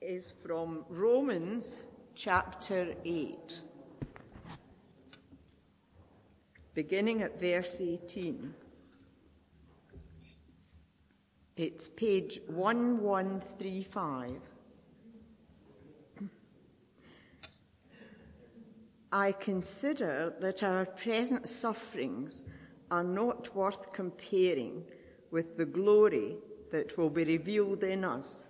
is from Romans chapter 8, beginning at verse 18. It's page 1135. I consider that our present sufferings are not worth comparing with the glory that will be revealed in us.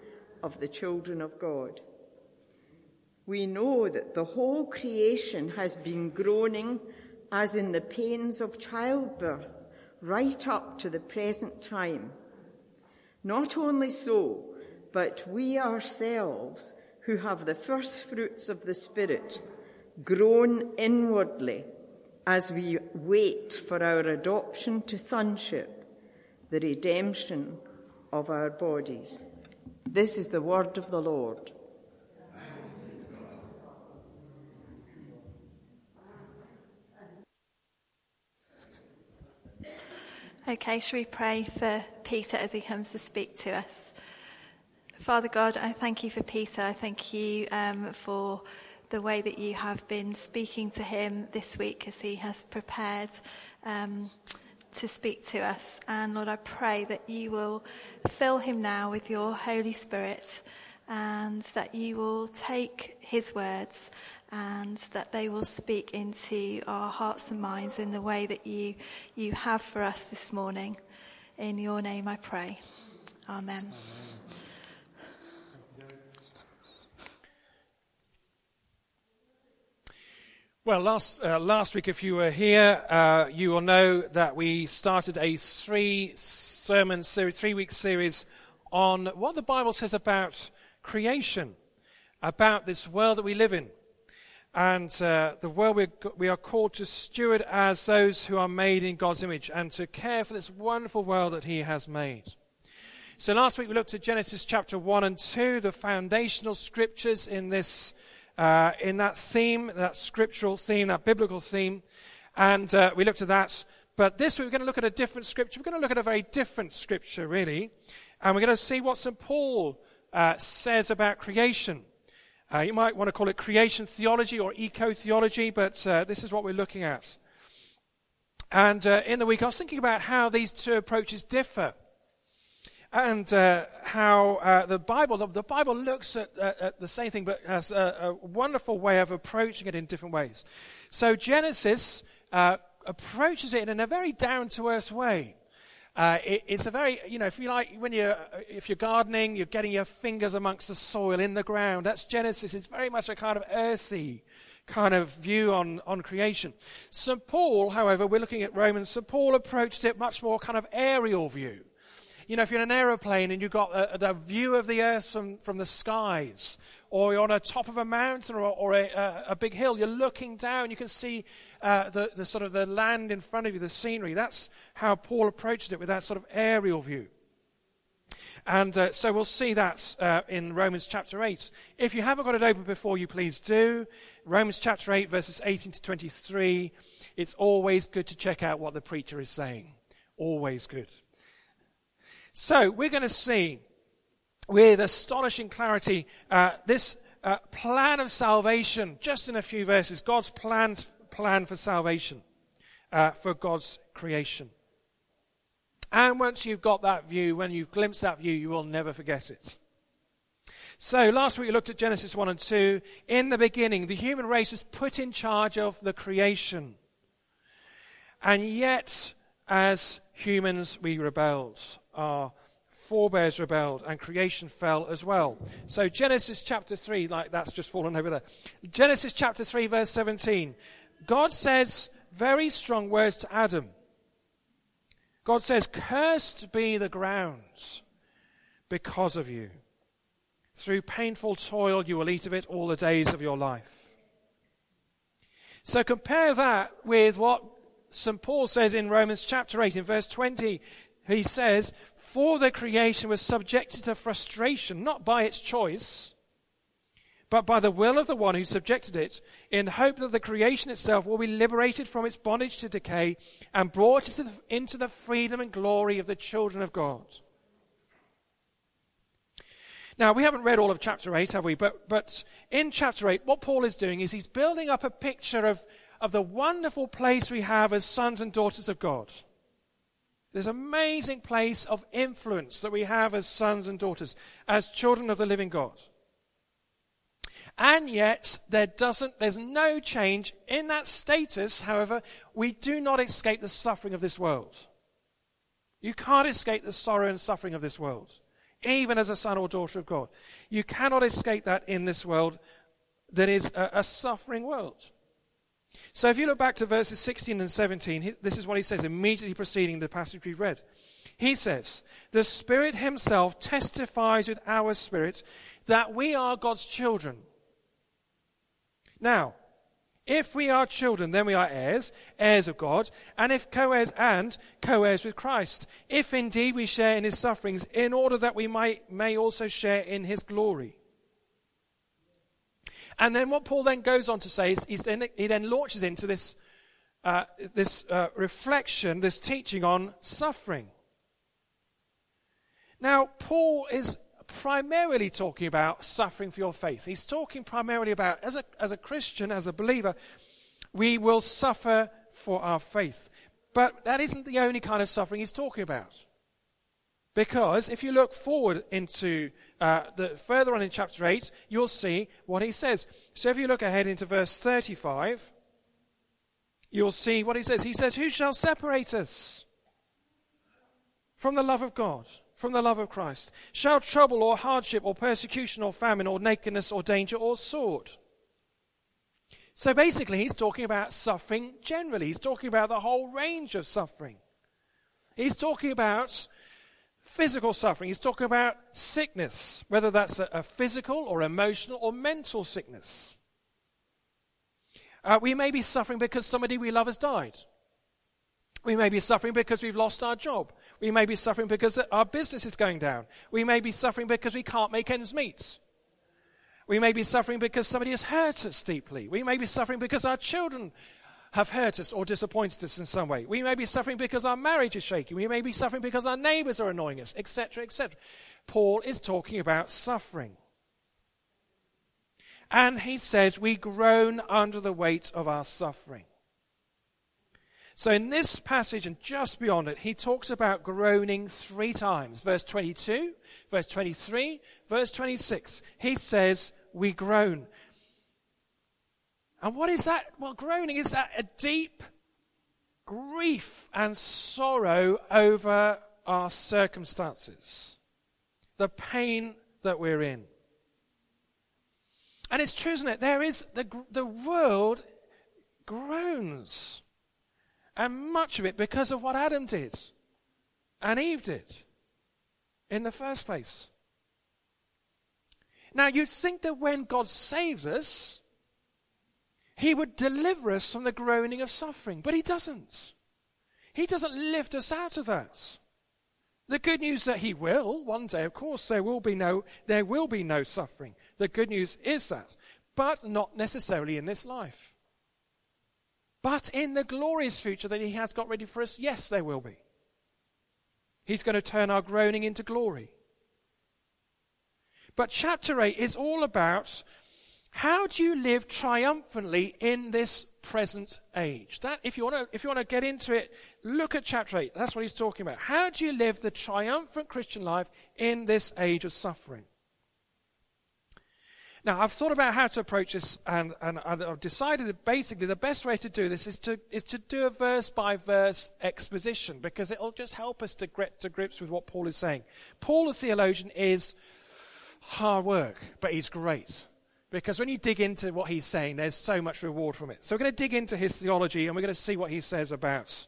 of the children of God. We know that the whole creation has been groaning as in the pains of childbirth right up to the present time. Not only so, but we ourselves, who have the first fruits of the Spirit, groan inwardly as we wait for our adoption to sonship, the redemption of our bodies. This is the word of the Lord. Okay, shall we pray for Peter as he comes to speak to us? Father God, I thank you for Peter. I thank you um, for the way that you have been speaking to him this week as he has prepared um, to speak to us. And Lord, I pray that you will fill him now with your Holy Spirit and that you will take his words and that they will speak into our hearts and minds in the way that you, you have for us this morning. In your name I pray. Amen. Well, last, uh, last week, if you were here, uh, you will know that we started a three sermon series, three week series on what the Bible says about creation, about this world that we live in and uh, the world we, we are called to steward as those who are made in God's image and to care for this wonderful world that He has made. So last week we looked at Genesis chapter 1 and 2, the foundational scriptures in this, uh, in that theme, that scriptural theme, that biblical theme. And uh, we looked at that. But this week we're going to look at a different scripture. We're going to look at a very different scripture, really. And we're going to see what St. Paul uh, says about creation. Uh, you might want to call it creation theology or eco theology, but uh, this is what we're looking at. And uh, in the week, I was thinking about how these two approaches differ, and uh, how uh, the Bible the Bible looks at, at, the same thing, but has a, a, wonderful way of approaching it in different ways. So Genesis uh, approaches it in a very down to earth way. Uh, it, it's a very, you know, if you like, when you're, if you're gardening, you're getting your fingers amongst the soil in the ground. That's Genesis. It's very much a kind of earthy kind of view on, on creation. St. Paul, however, we're looking at Romans, St. Paul approached it much more kind of aerial view. You know, if you're in an aeroplane and you've got a, a view of the earth from, from the skies, or you're on the top of a mountain or, or a, a, a, big hill, you're looking down, you can see uh, the, the sort of the land in front of you, the scenery. That's how Paul approached it with that sort of aerial view. And uh, so we'll see that uh, in Romans chapter 8. If you haven't got it open before you, please do. Romans chapter 8, verses 18 to 23. It's always good to check out what the preacher is saying. Always good. So we're going to see with astonishing clarity uh, this uh, plan of salvation, just in a few verses, God's plans, plan for salvation, uh, for God's creation. And once you've got that view, when you've glimpsed that view, you will never forget it. So last week we looked at Genesis 1 and 2. In the beginning, the human race was put in charge of the creation. And yet, as humans, we rebelled. Our forebears rebelled and creation fell as well. So Genesis chapter 3, like that's just fallen over there. Genesis chapter 3 verse 17. God says very strong words to Adam. God says, cursed be the ground because of you. Through painful toil, you will eat of it all the days of your life. So compare that with what St. Paul says in Romans chapter 8 in verse 20. He says, For the creation was subjected to frustration, not by its choice, but by the will of the one who subjected it, in hope that the creation itself will be liberated from its bondage to decay and brought into the freedom and glory of the children of God. Now, we haven't read all of chapter 8, have we? But, but in chapter 8, what Paul is doing is he's building up a picture of, of the wonderful place we have as sons and daughters of God. This amazing place of influence that we have as sons and daughters, as children of the living God. And yet, there doesn't, there's no change in that status. However, we do not escape the suffering of this world. You can't escape the sorrow and suffering of this world even as a son or daughter of God. You cannot escape that in this world that is a, a suffering world. So if you look back to verses 16 and 17, this is what he says immediately preceding the passage we've read. He says, The Spirit Himself testifies with our spirit that we are God's children. Now, if we are children, then we are heirs, heirs of God, and if co-heirs and co-heirs with Christ. If indeed we share in his sufferings, in order that we might, may also share in his glory. And then what Paul then goes on to say is, then, he then launches into this, uh, this uh, reflection, this teaching on suffering. Now, Paul is primarily talking about suffering for your faith. He's talking primarily about, as a, as a Christian, as a believer, we will suffer for our faith. But that isn't the only kind of suffering he's talking about. Because if you look forward into uh, the further on in chapter 8, you'll see what he says. So if you look ahead into verse 35, you'll see what he says. He says, Who shall separate us from the love of God? from the love of Christ? Shall trouble or hardship or persecution or famine or nakedness or danger or sword? So basically, he's talking about suffering generally. He's talking about the whole range of suffering. He's talking about physical suffering. He's talking about sickness, whether that's a, a physical or emotional or mental sickness. Uh, we may be suffering because somebody we love has died. We may be suffering because we've lost our job. We may be suffering because our business is going down. We may be suffering because we can't make ends meet. We may be suffering because somebody has hurt us deeply. We may be suffering because our children have hurt us or disappointed us in some way. We may be suffering because our marriage is shaky. We may be suffering because our neighbors are annoying us, etc., etc. Paul is talking about suffering. And he says, We groan under the weight of our suffering. So in this passage and just beyond it, he talks about groaning three times. Verse 22, verse 23, verse 26. He says, we groan. And what is that? Well, groaning is that a deep grief and sorrow over our circumstances. The pain that we're in. And it's true, isn't it? There is, the, the world groans and much of it because of what Adam did and Eve did in the first place. Now, you'd think that when God saves us, He would deliver us from the groaning of suffering, but He doesn't. He doesn't lift us out of that. The good news that He will, one day, of course, there will be no, there will be no suffering. The good news is that, but not necessarily in this life. But in the glorious future that He has got ready for us, yes, there will be. He's going to turn our groaning into glory. But chapter 8 is all about how do you live triumphantly in this present age? That, if you want to, if you want to get into it, look at chapter 8. That's what he's talking about. How do you live the triumphant Christian life in this age of suffering? Now, I've thought about how to approach this, and, and I've decided that basically the best way to do this is to, is to do a verse by verse exposition, because it'll just help us to get to grips with what Paul is saying. Paul, the theologian, is hard work, but he's great. Because when you dig into what he's saying, there's so much reward from it. So we're going to dig into his theology, and we're going to see what he says about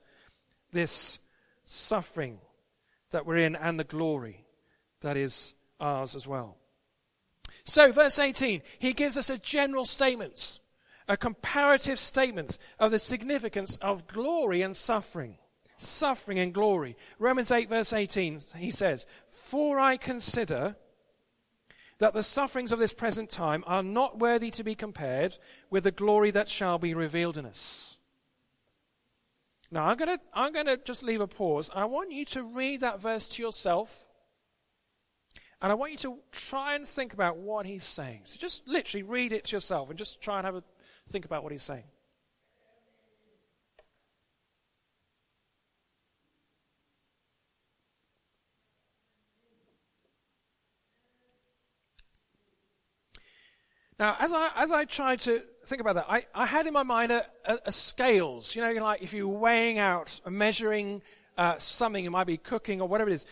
this suffering that we're in and the glory that is ours as well. So, verse 18, he gives us a general statement, a comparative statement of the significance of glory and suffering. Suffering and glory. Romans 8, verse 18, he says, For I consider that the sufferings of this present time are not worthy to be compared with the glory that shall be revealed in us. Now, I'm going to I'm going to just leave a pause. I want you to read that verse to yourself. And I want you to try and think about what he's saying. So just literally read it to yourself and just try and have a think about what he's saying. Now, as I, as I tried to think about that, I, I had in my mind a, a, a scales. You know, like if you're weighing out, measuring uh, something, it might be cooking or whatever it is.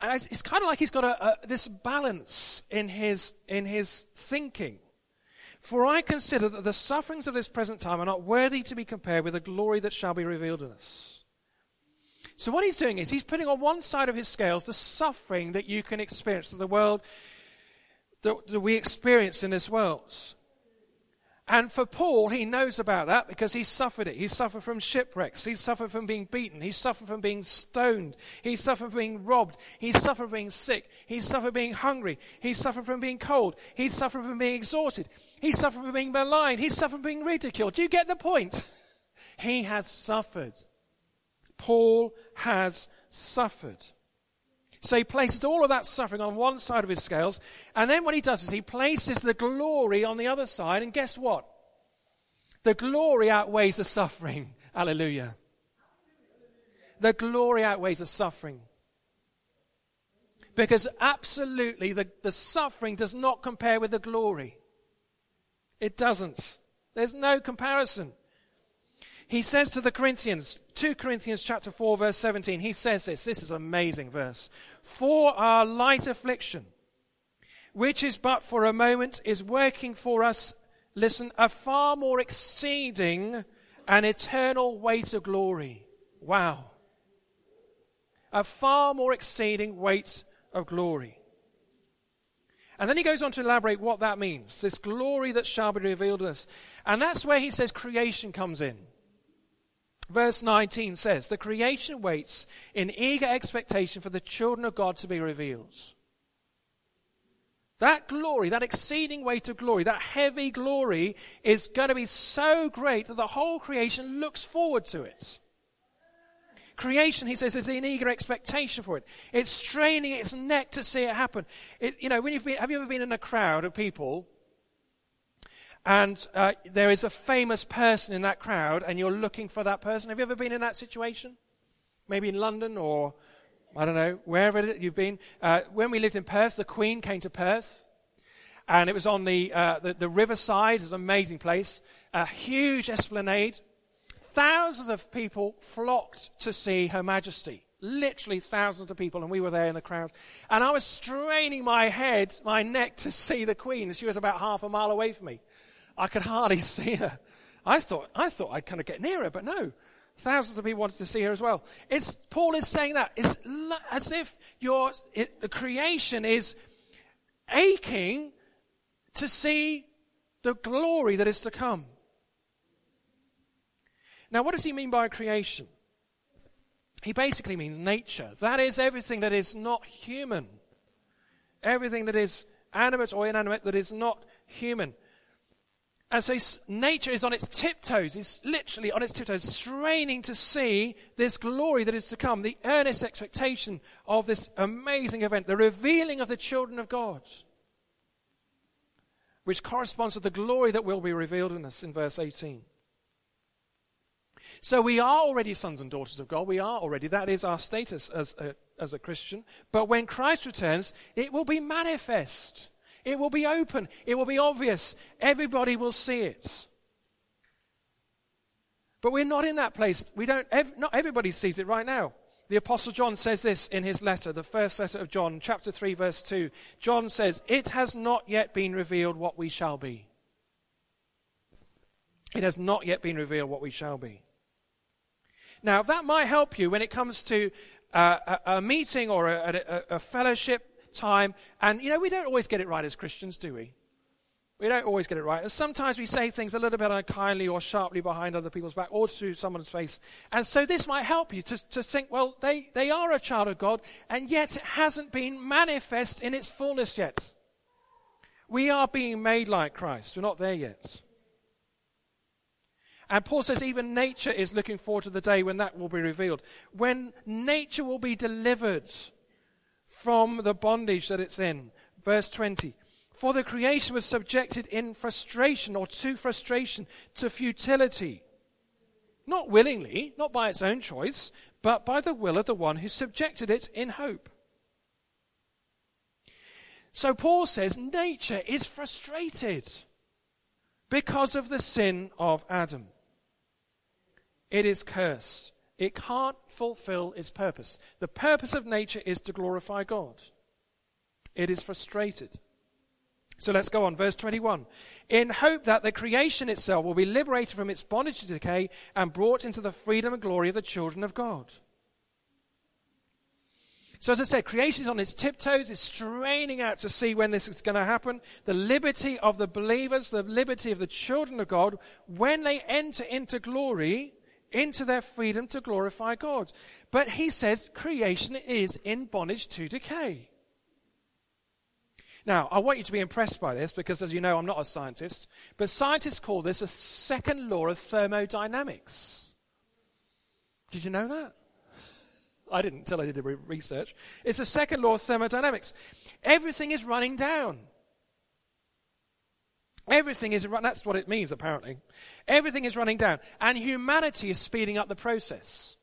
And it's, it's kind of like he's got a, this balance in his, in his thinking. For I consider that the sufferings of this present time are not worthy to be compared with the glory that shall be revealed in us. So what he's doing is he's putting on one side of his scales the suffering that you can experience, that the world that, that we experience in this world. And for Paul, he knows about that because he suffered it. He suffered from shipwrecks. He suffered from being beaten. He suffered from being stoned. He suffered from being robbed. He suffered from being sick. He suffered from being hungry. He suffered from being cold. He suffered from being exhausted. He suffered from being maligned. He suffered from being ridiculed. Do you get the point? He has suffered. Paul has suffered. So he places all of that suffering on one side of his scales, and then what he does is he places the glory on the other side, and guess what? The glory outweighs the suffering. Hallelujah. The glory outweighs the suffering. Because absolutely the, the suffering does not compare with the glory. It doesn't. There's no comparison. He says to the Corinthians, 2 Corinthians chapter 4 verse 17, he says this, this is an amazing verse. For our light affliction, which is but for a moment, is working for us, listen, a far more exceeding and eternal weight of glory. Wow. A far more exceeding weight of glory. And then he goes on to elaborate what that means. This glory that shall be revealed to us. And that's where he says creation comes in. Verse 19 says, The creation waits in eager expectation for the children of God to be revealed. That glory, that exceeding weight of glory, that heavy glory is going to be so great that the whole creation looks forward to it. Creation, he says, is in eager expectation for it. It's straining its neck to see it happen. It, you know, when you've been, have you ever been in a crowd of people and uh, there is a famous person in that crowd, and you're looking for that person. Have you ever been in that situation? Maybe in London or, I don't know, wherever you've been. Uh, when we lived in Perth, the Queen came to Perth, and it was on the, uh, the, the riverside. It was an amazing place. A huge esplanade. Thousands of people flocked to see Her Majesty literally thousands of people, and we were there in the crowd. And I was straining my head, my neck to see the Queen. She was about half a mile away from me. I could hardly see her. I thought, I thought I'd kind of get near her, but no. Thousands of people wanted to see her as well. It's, Paul is saying that. It's as if your, it, the creation is aching to see the glory that is to come. Now, what does he mean by creation? He basically means nature. That is everything that is not human. Everything that is animate or inanimate that is not human. And so nature is on its tiptoes, it's literally on its tiptoes, straining to see this glory that is to come, the earnest expectation of this amazing event, the revealing of the children of God, which corresponds to the glory that will be revealed in us in verse 18. So we are already sons and daughters of God. We are already. That is our status as a, as a Christian. But when Christ returns, it will be manifest. It will be open. It will be obvious. Everybody will see it. But we're not in that place. We don't, ev- not everybody sees it right now. The Apostle John says this in his letter, the first letter of John, chapter 3, verse 2. John says, It has not yet been revealed what we shall be. It has not yet been revealed what we shall be. Now, that might help you when it comes to uh, a, a, meeting or a, a, a fellowship time. And, you know, we don't always get it right as Christians, do we? We don't always get it right. And sometimes we say things a little bit unkindly or sharply behind other people's back or to someone's face. And so this might help you to, to think, well, they, they are a child of God, and yet it hasn't been manifest in its fullness yet. We are being made like Christ. We're not there yet. And Paul says even nature is looking forward to the day when that will be revealed. When nature will be delivered from the bondage that it's in. Verse 20. For the creation was subjected in frustration or to frustration, to futility. Not willingly, not by its own choice, but by the will of the one who subjected it in hope. So Paul says nature is frustrated because of the sin of Adam. It is cursed. It can't fulfill its purpose. The purpose of nature is to glorify God. It is frustrated. So let's go on. Verse 21. In hope that the creation itself will be liberated from its bondage to decay and brought into the freedom and glory of the children of God. So, as I said, creation is on its tiptoes, it's straining out to see when this is going to happen. The liberty of the believers, the liberty of the children of God, when they enter into glory, into their freedom to glorify God. But he says creation is in bondage to decay. Now, I want you to be impressed by this because, as you know, I'm not a scientist, but scientists call this a second law of thermodynamics. Did you know that? I didn't until I did the research. It's the second law of thermodynamics. Everything is running down. Everything is, that's what it means apparently. Everything is running down. And humanity is speeding up the process.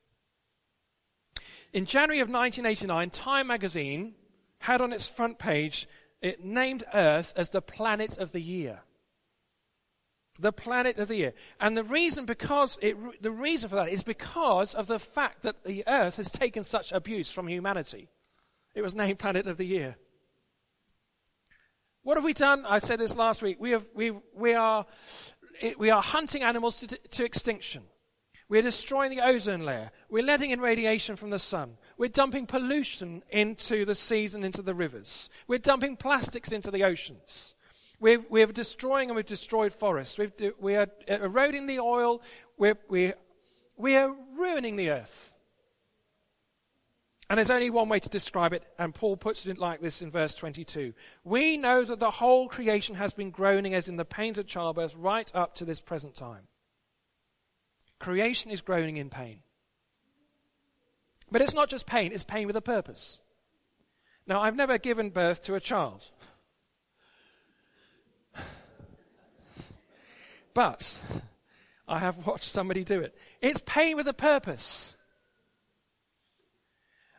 In January of 1989, Time magazine had on its front page it named Earth as the planet of the year. The planet of the year. And the reason because it, the reason for that is because of the fact that the Earth has taken such abuse from humanity. It was named Planet of the Year. What have we done? I said this last week. We, have, we, we, are, we are hunting animals to, to extinction. We're destroying the ozone layer. We're letting in radiation from the sun. We're dumping pollution into the seas and into the rivers. We're dumping plastics into the oceans. We're, we're destroying and we've destroyed forests. We've, we are eroding the oil. We're, we're, we are ruining the earth. And there's only one way to describe it, and Paul puts it like this in verse 22. We know that the whole creation has been groaning as in the pains of childbirth right up to this present time. Creation is groaning in pain. But it's not just pain, it's pain with a purpose. Now, I've never given birth to a child. But I have watched somebody do it. It's pain with a purpose.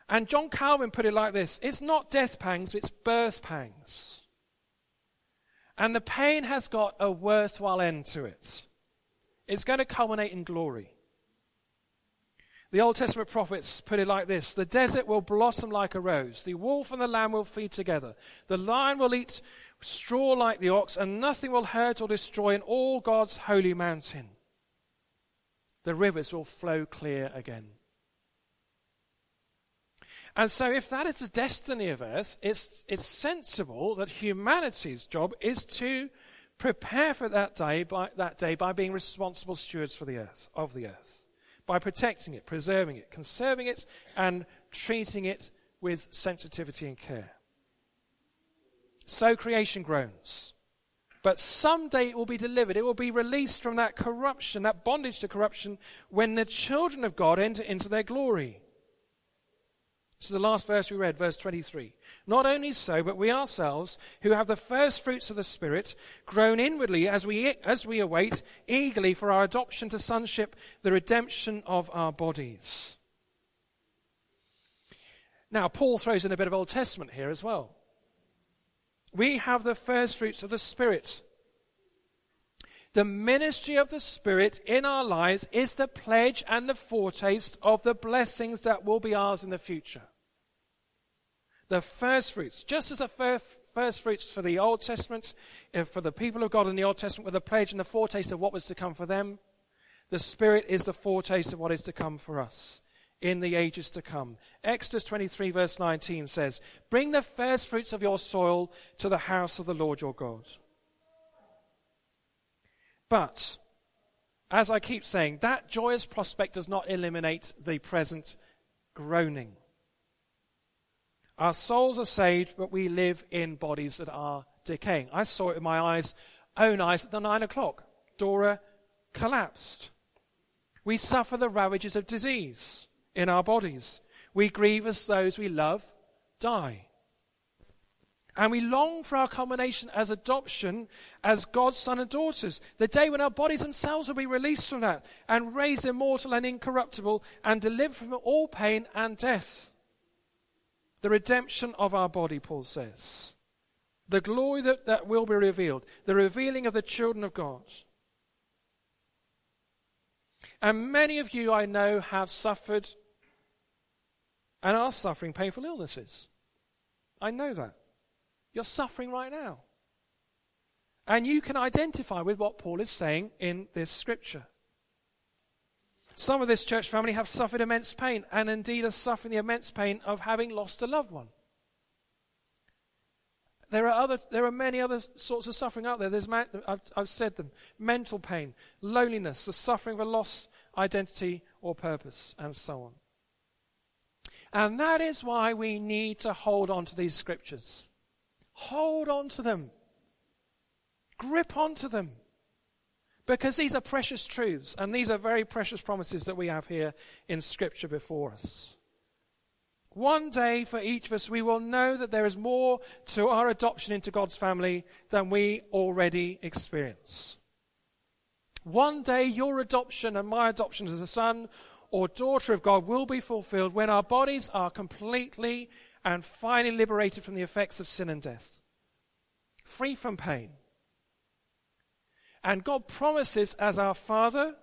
And John Calvin put it like this it's not death pangs, it's birth pangs. And the pain has got a worthwhile end to it. It's going to culminate in glory. The Old Testament prophets put it like this The desert will blossom like a rose, the wolf and the lamb will feed together, the lion will eat straw like the ox, and nothing will hurt or destroy in all God's holy mountain. The rivers will flow clear again. And so, if that is the destiny of earth, it's, it's sensible that humanity's job is to prepare for that day by, that day by being responsible stewards for the earth, of the earth by protecting it, preserving it, conserving it, and treating it with sensitivity and care. So creation groans. But someday it will be delivered. It will be released from that corruption, that bondage to corruption, when the children of God enter into their glory. This is the last verse we read, verse 23. Not only so, but we ourselves, who have the first fruits of the Spirit, groan inwardly as we, as we await eagerly for our adoption to sonship, the redemption of our bodies. Now, Paul throws in a bit of Old Testament here as well. We have the first fruits of the Spirit. The ministry of the Spirit in our lives is the pledge and the foretaste of the blessings that will be ours in the future. The first fruits, just as the first fruits for the Old Testament, for the people of God in the Old Testament were the pledge and the foretaste of what was to come for them, the Spirit is the foretaste of what is to come for us in the ages to come. Exodus 23, verse 19 says, Bring the first fruits of your soil to the house of the Lord your God. But, as I keep saying, that joyous prospect does not eliminate the present groaning. Our souls are saved, but we live in bodies that are decaying. I saw it with my eyes, own eyes at the nine o'clock. Dora collapsed. We suffer the ravages of disease in our bodies. We grieve as those we love die. And we long for our culmination as adoption as God's son and daughters. The day when our bodies and themselves will be released from that and raised immortal and incorruptible and delivered from all pain and death. The redemption of our body, Paul says. The glory that, that will be revealed. The revealing of the children of God. And many of you I know have suffered and are suffering painful illnesses. I know that. You're suffering right now. And you can identify with what Paul is saying in this scripture. Some of this church family have suffered immense pain and indeed are suffering the immense pain of having lost a loved one. There are, other, there are many other sorts of suffering out there. There's I've, I've said them mental pain, loneliness, the suffering of a lost identity or purpose, and so on. And that is why we need to hold on to these scriptures. Hold on to them. Grip onto them. Because these are precious truths, and these are very precious promises that we have here in Scripture before us. One day for each of us, we will know that there is more to our adoption into God's family than we already experience. One day, your adoption and my adoption as a son or daughter of God will be fulfilled when our bodies are completely and finally liberated from the effects of sin and death, free from pain. And God promises, as our Father,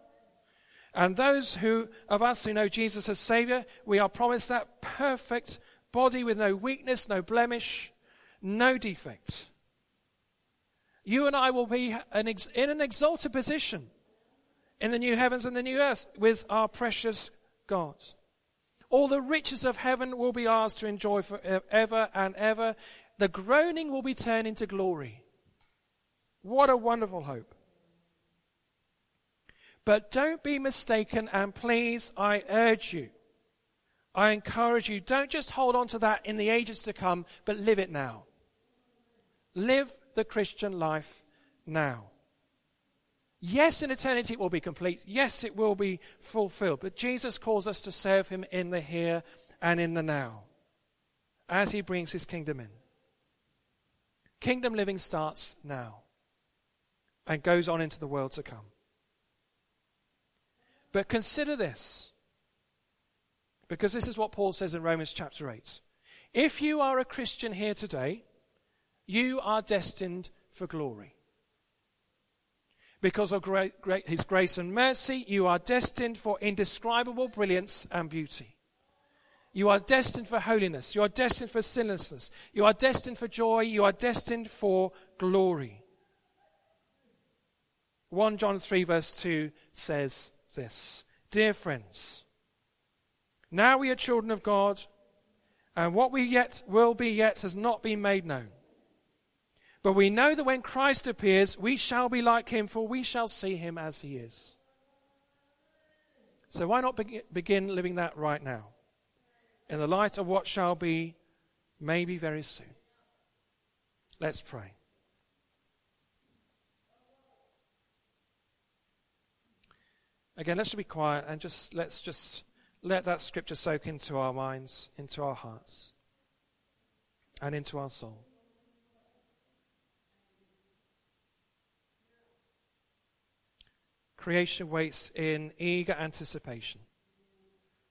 and those who of us who know Jesus as Savior, we are promised that perfect body with no weakness, no blemish, no defect. You and I will be an ex- in an exalted position in the new heavens and the new earth with our precious God. All the riches of heaven will be ours to enjoy forever and ever. The groaning will be turned into glory. What a wonderful hope. But don't be mistaken, and please, I urge you, I encourage you, don't just hold on to that in the ages to come, but live it now. Live the Christian life now. Yes, in eternity it will be complete. Yes, it will be fulfilled. But Jesus calls us to serve him in the here and in the now as he brings his kingdom in. Kingdom living starts now and goes on into the world to come. But consider this, because this is what Paul says in Romans chapter 8. If you are a Christian here today, you are destined for glory. Because of great, great, his grace and mercy, you are destined for indescribable brilliance and beauty. You are destined for holiness. You are destined for sinlessness. You are destined for joy. You are destined for glory. 1 John 3 verse 2 says, this. Dear friends, now we are children of God, and what we yet will be yet has not been made known. But we know that when Christ appears, we shall be like him, for we shall see him as he is. So why not begin living that right now? In the light of what shall be maybe very soon. Let's pray. Again, let's just be quiet and just let's just let that scripture soak into our minds, into our hearts, and into our soul. Creation waits in eager anticipation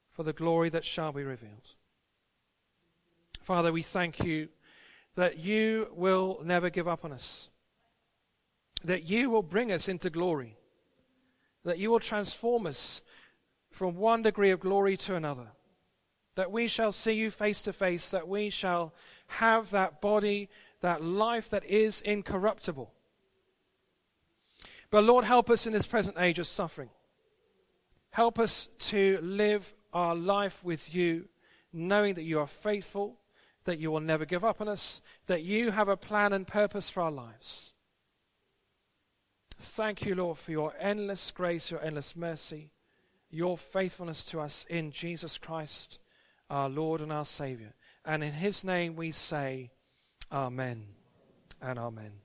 for the glory that shall be revealed. Father, we thank you that you will never give up on us, that you will bring us into glory that you will transform us from one degree of glory to another, that we shall see you face to face, that we shall have that body, that life that is incorruptible. But Lord, help us in this present age of suffering. Help us to live our life with you, knowing that you are faithful, that you will never give up on us, that you have a plan and purpose for our lives. Thank you, Lord, for your endless grace, your endless mercy, your faithfulness to us in Jesus Christ, our Lord and our Savior. And in his name we say, Amen and Amen.